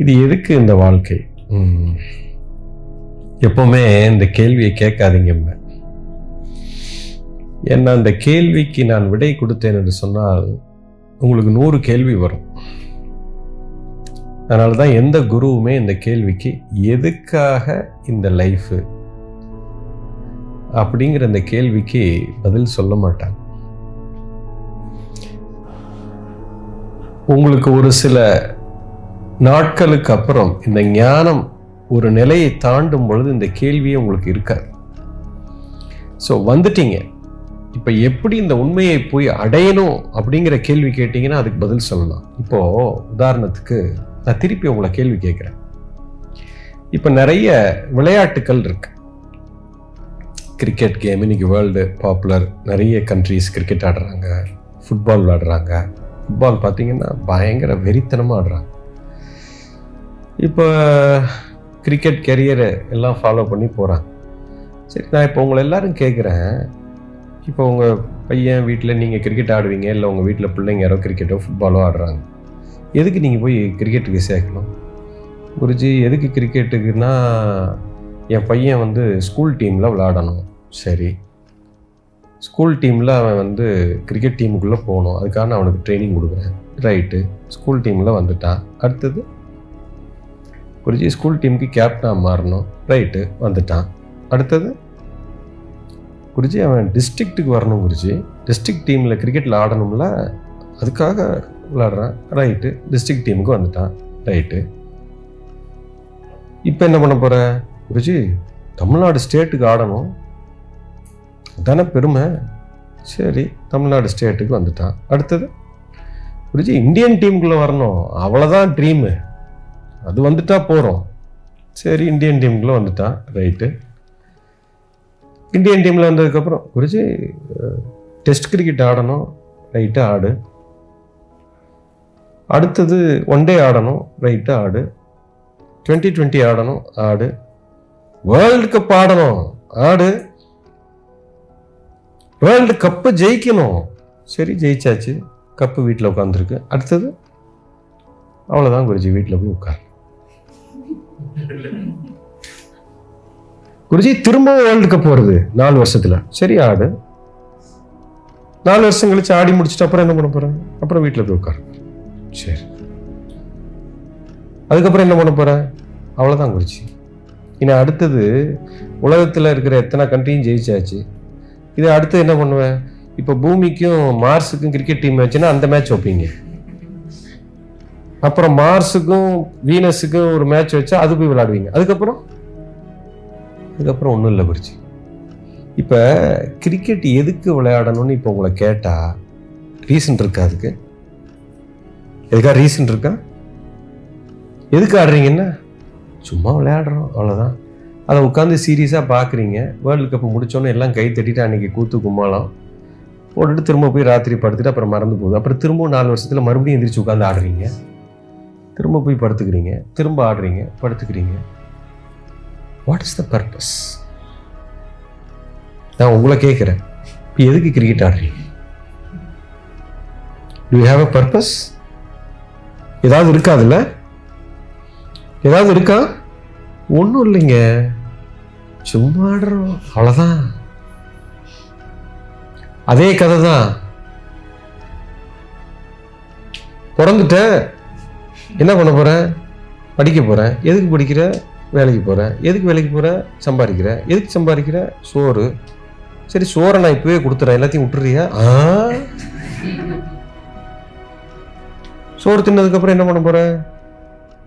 இது எதுக்கு இந்த வாழ்க்கை. எப்பவுமே இந்த கேள்வியை கேட்காதீங்க ஏன்னா அந்த கேள்விக்கு நான் விடை கொடுத்தேன் என்று சொன்னால் உங்களுக்கு நூறு கேள்வி வரும். அதனால தான் எந்த குருவுமே இந்த கேள்விக்கு எதுக்காக இந்த லைஃபு அப்படிங்கிற இந்த கேள்விக்கு பதில் சொல்ல மாட்டாங்க. உங்களுக்கு ஒரு சில நாட்களுக்கு அப்புறம் இந்த ஞானம் ஒரு நிலையை தாண்டும் பொழுது இந்த கேள்வியே உங்களுக்கு இருக்காது. ஸோ வந்துட்டீங்க. இப்போ எப்படி இந்த உண்மையை போய் அடையணும் அப்படிங்கிற கேள்வி கேட்டிங்கன்னா அதுக்கு பதில் சொல்லலாம். இப்போது உதாரணத்துக்கு நான் திருப்பி உங்களை கேள்வி கேட்குறேன். இப்போ நிறைய விளையாட்டுக்கள் இருக்கு. கிரிக்கெட் கேம் இன்னைக்கு வேர்ல்டு பாப்புலர் நிறைய கண்ட்ரீஸ் கிரிக்கெட் ஆடுறாங்க ஃபுட்பால் விளாடுறாங்க ஃபுட்பால் பார்த்தீங்கன்னா பயங்கர வெறித்தனமாக ஆடுறாங்க. இப்போ கிரிக்கெட் கெரியரை எல்லாம் ஃபாலோ பண்ணி போகிறாங்க சரி நான் இப்போ உங்களை எல்லாரும் கேட்குறேன் இப்போ உங்கள் பையன் வீட்டில் நீங்கள் கிரிக்கெட் ஆடுவீங்க இல்லை உங்கள் வீட்டில் பிள்ளைங்க யாரோ கிரிக்கெட்டோ ஃபுட்பாலோ ஆடுறாங்க. எதுக்கு நீங்கள் போய் கிரிக்கெட்டுக்கு சேர்க்கணும்? குருஜி எதுக்கு கிரிக்கெட்டுக்குன்னா என் பையன் வந்து ஸ்கூல் டீமில் விளாடணும் சரி. ஸ்கூல் டீமில் அவன் வந்து கிரிக்கெட் டீமுக்குள்ளே போகணும். அதுக்காக நான் அவனுக்கு ட்ரைனிங் கொடுக்குறேன். ரைட்டு ஸ்கூல் டீமில் வந்துட்டான். அடுத்தது? குருஜி ஸ்கூல் டீமுக்கு கேப்டனாக மாறணும். ரைட்டு வந்துட்டான். அடுத்தது குருஜி அவன் டிஸ்ட்ரிக்ட்டுக்கு வரணும் குருஜி. டிஸ்ட்ரிக்ட் டீமில் கிரிக்கெட்டில் ஆடணும்ல அதுக்காக விளாடுறான் ரைட்டு டிஸ்ட்ரிக்ட் டீமுக்கு வந்துட்டான். ரைட்டு இப்போ என்ன பண்ண போகிற குருஜி தமிழ்நாடு ஸ்டேட்டுக்கு ஆடணும். தானே பெருமை. சரி தமிழ்நாடு ஸ்டேட்டுக்கு வந்துட்டான். அடுத்தது குருஜி இந்தியன் டீமுக்குள்ளே வரணும். அவ்வளோதான் ட்ரீமு அது வந்துட்டா போகிறோம் சரி இந்தியன் டீமுக்குள்ளே வந்துட்டான் ரைட்டு இந்தியன் டீமில் வந்ததுக்கப்புறம் குருஜி டெஸ்ட் கிரிக்கெட் ஆடணும். ரைட்டு ஆடு. அடுத்தது ஒன் டே ஆடணும். ரைட்டு ஆடு. டுவெண்ட்டி டுவெண்ட்டி ஆடணும். ஆடு. வேர்ல்டு கப் ஆடணும். ஆடு. வேர்ல்டு கப்பை ஜெயிக்கணும். சரி ஜெயிச்சாச்சு. கப்பு வீட்டில் உட்காந்துருக்கு அடுத்தது அவ்வளோதான் குருஜி வீட்டில் போய் உட்காரு. குருஜி திரும்பவும் வேர்ல்டு கப் வருது நாலு வருஷத்துல. சரி ஆடு நாலு வருஷம் கழிச்சு ஆடி முடிச்சுட்டு அப்புறம் என்ன பண்ண போறேன்? அப்புறம் வீட்டில் போய் உட்காரு. சரி. அதுக்கப்புறம் என்ன பண்ண போறேன்? அவ்வளோதான் குருஜி. இனி அடுத்தது உலகத்தில் இருக்கிற எத்தனை கண்ட்ரியும் ஜெயிச்சாச்சு. இது அடுத்து என்ன பண்ணுவேன்? இப்போ பூமிக்கும் மார்ஸுக்கும் கிரிக்கெட் டீம் வச்சுன்னா அந்த மேட்ச் வைப்பீங்க. அப்புறம் மார்ஸுக்கும் வீனஸுக்கும் ஒரு மேட்ச் வச்சா அது போய் விளையாடுவீங்க. அதுக்கப்புறம்? அதுக்கப்புறம் ஒன்றும் இல்லை குறிச்சி இப்போ கிரிக்கெட் எதுக்கு விளையாடணும்னு இப்போ உங்களை கேட்டால் ரீசன் இருக்கா அதுக்கு? எதுக்கா ரீசன் இருக்கா? எதுக்கு ஆடுறீங்கன்னா சும்மா விளையாடுறோம் அவ்வளோதான் அதை உட்காந்து சீரியஸாக பார்க்குறீங்க வேர்ல்டு கப் முடித்தோன்னே எல்லாம் கை தட்டிட்டு அன்றைக்கி கூத்து கும்மாளம். போட்டுட்டு திரும்ப போய் ராத்திரி படுத்துட்டு அப்புறம் மறந்து போகுது. அப்புறம் திரும்பவும் நாலு வருஷத்தில் மறுபடியும் எந்திரிச்சு உட்காந்து ஆடுறீங்க. திரும்ப போய் படுத்துக்கிறீங்க திரும்ப ஆடுறீங்க படுத்துக்கிறீங்க. வாட் இஸ் த பர்பஸ் நான் உங்களை கேட்குறேன். இப்போ எதுக்கு கிரிக்கெட் ஆடுறீங்க? யூ ஹாவ் அ பர்பஸ் ஏதாவது இருக்கா அதில் ஏதாவது இருக்கா? ஒன்றும் இல்லைங்க. சும்மா ஆடுறோம். அவ்வளோதான் அதே கதை தான் பிறந்துட்ட என்ன பண்ண போகிறேன் படிக்க போகிறேன் எதுக்கு படிக்கிற? வேலைக்கு போகிறேன் எதுக்கு வேலைக்கு போகிற சம்பாதிக்கிற. எதுக்கு சம்பாதிக்கிற? சோறு. சரி சோறை நான் இப்போவே கொடுத்துறேன். எல்லாத்தையும் விட்டுறியா? ஆ? சோறு தின்னதுக்கப்புறம் என்ன பண்ண போகிறேன்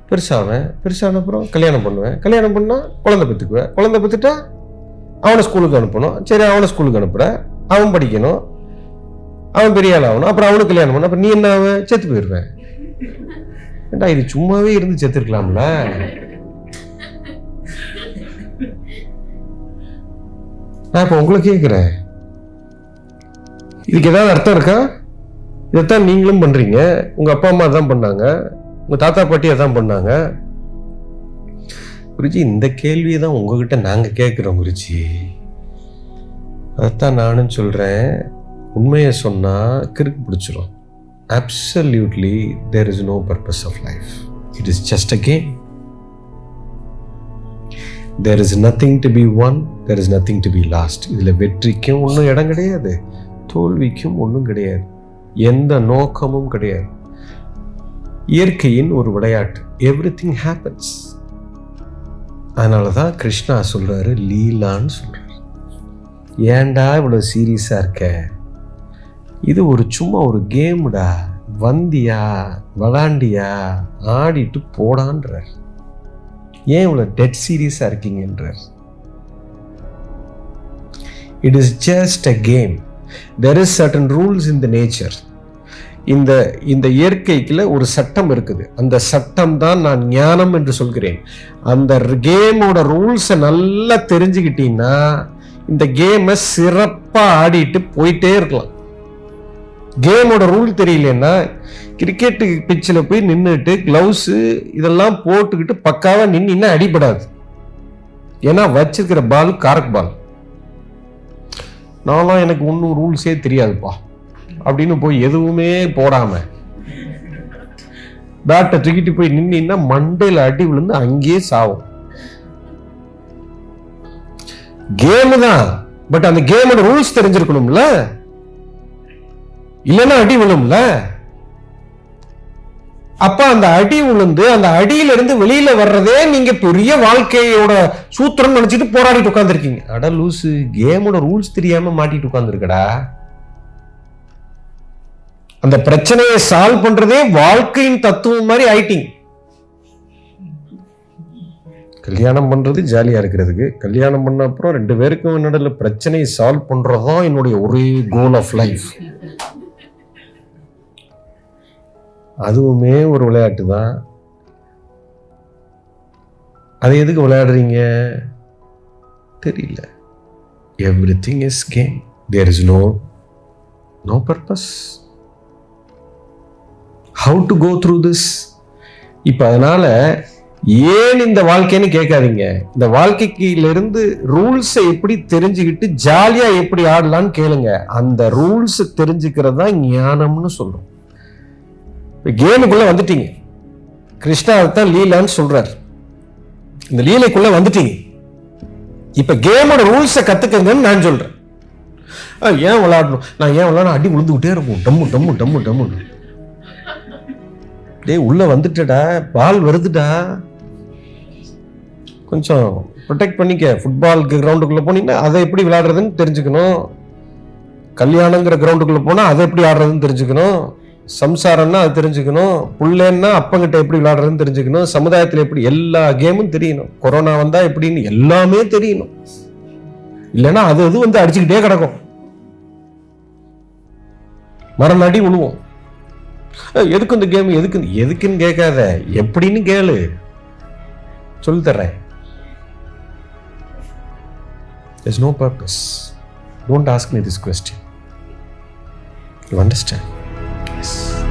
பெருசாவேன். பெருசான அப்புறம் கல்யாணம் பண்ணுவேன். கல்யாணம் பண்ணால் குழந்தை பெற்றுக்குவேன். குழந்தை பெற்றுட்டா அவனை ஸ்கூலுக்கு அனுப்பணும். சரி அவனை ஸ்கூலுக்கு அனுப்புகிறேன் அவன் படிக்கணும். அவன் பெரிய ஆள் ஆகணும். அப்புறம் அவனுக்கு கல்யாணம் பண்ண அப்புறம் நீ என்ன ஆவ? செத்து போயிடுவேன். ஏண்டா இது சும்மாவே இருந்து செத்துருக்கலாம்ல? நான் இப்போ உங்களை கேட்குறேன் இதுக்கு ஏதாவது அர்த்தம் இருக்கா? இதைத்தான் நீங்களும் பண்ணுறீங்க உங்கள் அப்பா அம்மா அதான் பண்ணாங்க. உங்கள் தாத்தா பாட்டி அதான் பண்ணாங்க. குருஜி இந்த கேள்வியை தான் உங்ககிட்ட நாங்கள் கேட்குறோம் குருஜி. அதைத்தான் நானும் சொல்கிறேன் உண்மையை சொன்னால் கிறுக்கு பிடிச்சிரும். Absolutely there is no purpose of life it is just a game there is nothing to be won there is nothing to be lost இதில் வெற்றிக்கும் ஒன்றும் இடம் கிடையாது தோல்விக்கும் ஒன்றும் கிடையாது எந்த நோக்கமும் கிடையாது. இயற்கையின் ஒரு விளையாட்டு. எவ்ரி திங் ஹேப்பன்ஸ் அதனால தான் கிருஷ்ணா சொல்கிறாரு லீலான்னு சொல்கிறார் ஏன்டா இவ்வளோ சீரியஸாக இருக்க? இது ஒரு சும்மா ஒரு கேமுடா. வந்தியா விளாண்டியா ஆடிட்டு போடான்றார். ஏன் இவ்வளோ டெட் சீரியஸாக இருக்கீங்கன்றார். It is just a game there is certain rules in the nature இந்த இந்த இயற்கைக்குள்ள ஒரு சட்டம் இருக்குது. அந்த சட்டம் தான் நான் ஞானம் என்று சொல்கிறேன். அந்த கேமோட ரூல்ஸை நல்லா தெரிஞ்சுக்கிட்டீங்கன்னா இந்த கேமை சிறப்பாக ஆடிட்டு போயிட்டே இருக்கலாம். கேமோட ரூல் தெரியலன்னா கிரிக்கெட்டு பிச்சில் போய் நின்றுட்டு க்ளவுஸு இதெல்லாம் போட்டுக்கிட்டு பக்காவாக நின்னா அடிபடாது. ஏன்னா வச்சிருக்கிற பால் காரக் பால் நான்லாம் எனக்கு ஒன்றும் ரூல்ஸே தெரியாதுப்பா. அப்படின்னு போய் எதுவுமே போடாமல் பேட்டை தூக்கிட்டு போய் நின்னா மண்டையில் அடி விழுந்து அங்கேயே சாவும். கேமு தான். பட் அந்த கேமோட ரூல்ஸ் தெரிஞ்சிருக்கணும்ல? இல்லைன்னா அடி விழும்ல? அப்ப அந்த அடி விழுந்து அந்த அடியில இருந்து வெளியில வர்றதே நீங்க பெரிய வாழ்க்கையோட சூத்திரம் நினைச்சிட்டு போராடிட்டு உட்காந்துருக்கீங்க அட லூசு கேமோட ரூல்ஸ் தெரியாம மாட்டிட்டு உட்காந்துருக்கடா அந்த பிரச்சனையை சால்வ் பண்றதே வாழ்க்கையின் தத்துவம் மாதிரி ஆயிட்டிங் கல்யாணம் பண்றது ஜாலியா இருக்கிறதுக்கு கல்யாணம் பண்ண அப்புறம் ரெண்டு பேருக்கும் என்னோட பிரச்சனையை சால்வ் பண்றதுதான் என்னுடைய ஒரே கோல் ஆஃப் லைஃப் அதுவுமே ஒரு விளையாட்டு தான் அதை எதுக்கு விளையாடுறீங்க? தெரியல. Everything is game there is no no purpose how to go through this இப்போ அதனால் ஏன் இந்த வாழ்க்கைன்னு கேட்காதீங்க. இந்த வாழ்க்கைக்கிலிருந்து ரூல்ஸை எப்படி தெரிஞ்சுக்கிட்டு ஜாலியாக எப்படி ஆடலான்னு கேளுங்க. அந்த ரூல்ஸ் தெரிஞ்சுக்கிறது தான் ஞானம்னு சொல்கிறோம் இப்போ கேமுக்குள்ளே வந்துட்டீங்க. கிருஷ்ணா தான் லீலான்னு சொல்கிறார் இந்த லீலைக்குள்ளே வந்துட்டீங்க. இப்போ கேமோட ரூல்ஸை கற்றுக்கங்கன்னு நான் சொல்கிறேன் ஆ, ஏன் விளாடணும் நான் ஏன் விளையாடணும்? அடி விழுந்துகிட்டே இருக்கும். டம்மு டம்மு டம்மு டம்மு. டேய் உள்ளே வந்துட்டடா. பால் வருதுடா. கொஞ்சம் ப்ரொடெக்ட் பண்ணிக்க. ஃபுட்பால் கிரவுண்டுக்குள்ளே போனீங்கன்னா அதை எப்படி விளையாடுறதுன்னு தெரிஞ்சுக்கணும். கல்யாணங்கிற கிரவுண்டுக்குள்ளே போனால் அதை எப்படி ஆடுறதுன்னு தெரிஞ்சுக்கணும். சம்சாரம்னா அது தெரிஞ்சுக்கணும் பிள்ளைன்னா அப்பங்கிட்ட எப்படி விளையாடுறதுன்னு தெரிஞ்சுக்கணும் சமுதாயத்தில் எப்படி எல்லா கேமும் தெரியணும் கொரோனா வந்தா எப்படின்னு எல்லாமே தெரியணும் இல்லைன்னா அது அது வந்து அடிச்சுக்கிட்டே கிடக்கும் மரம் அடி விழுவோம் எதுக்கு இந்த கேம் எதுக்கு எதுக்குன்னு கேட்காத எப்படின்னு கேளு சொல்லி தர்றேன் There's no purpose. Don't ask me this question. You understand? Peace.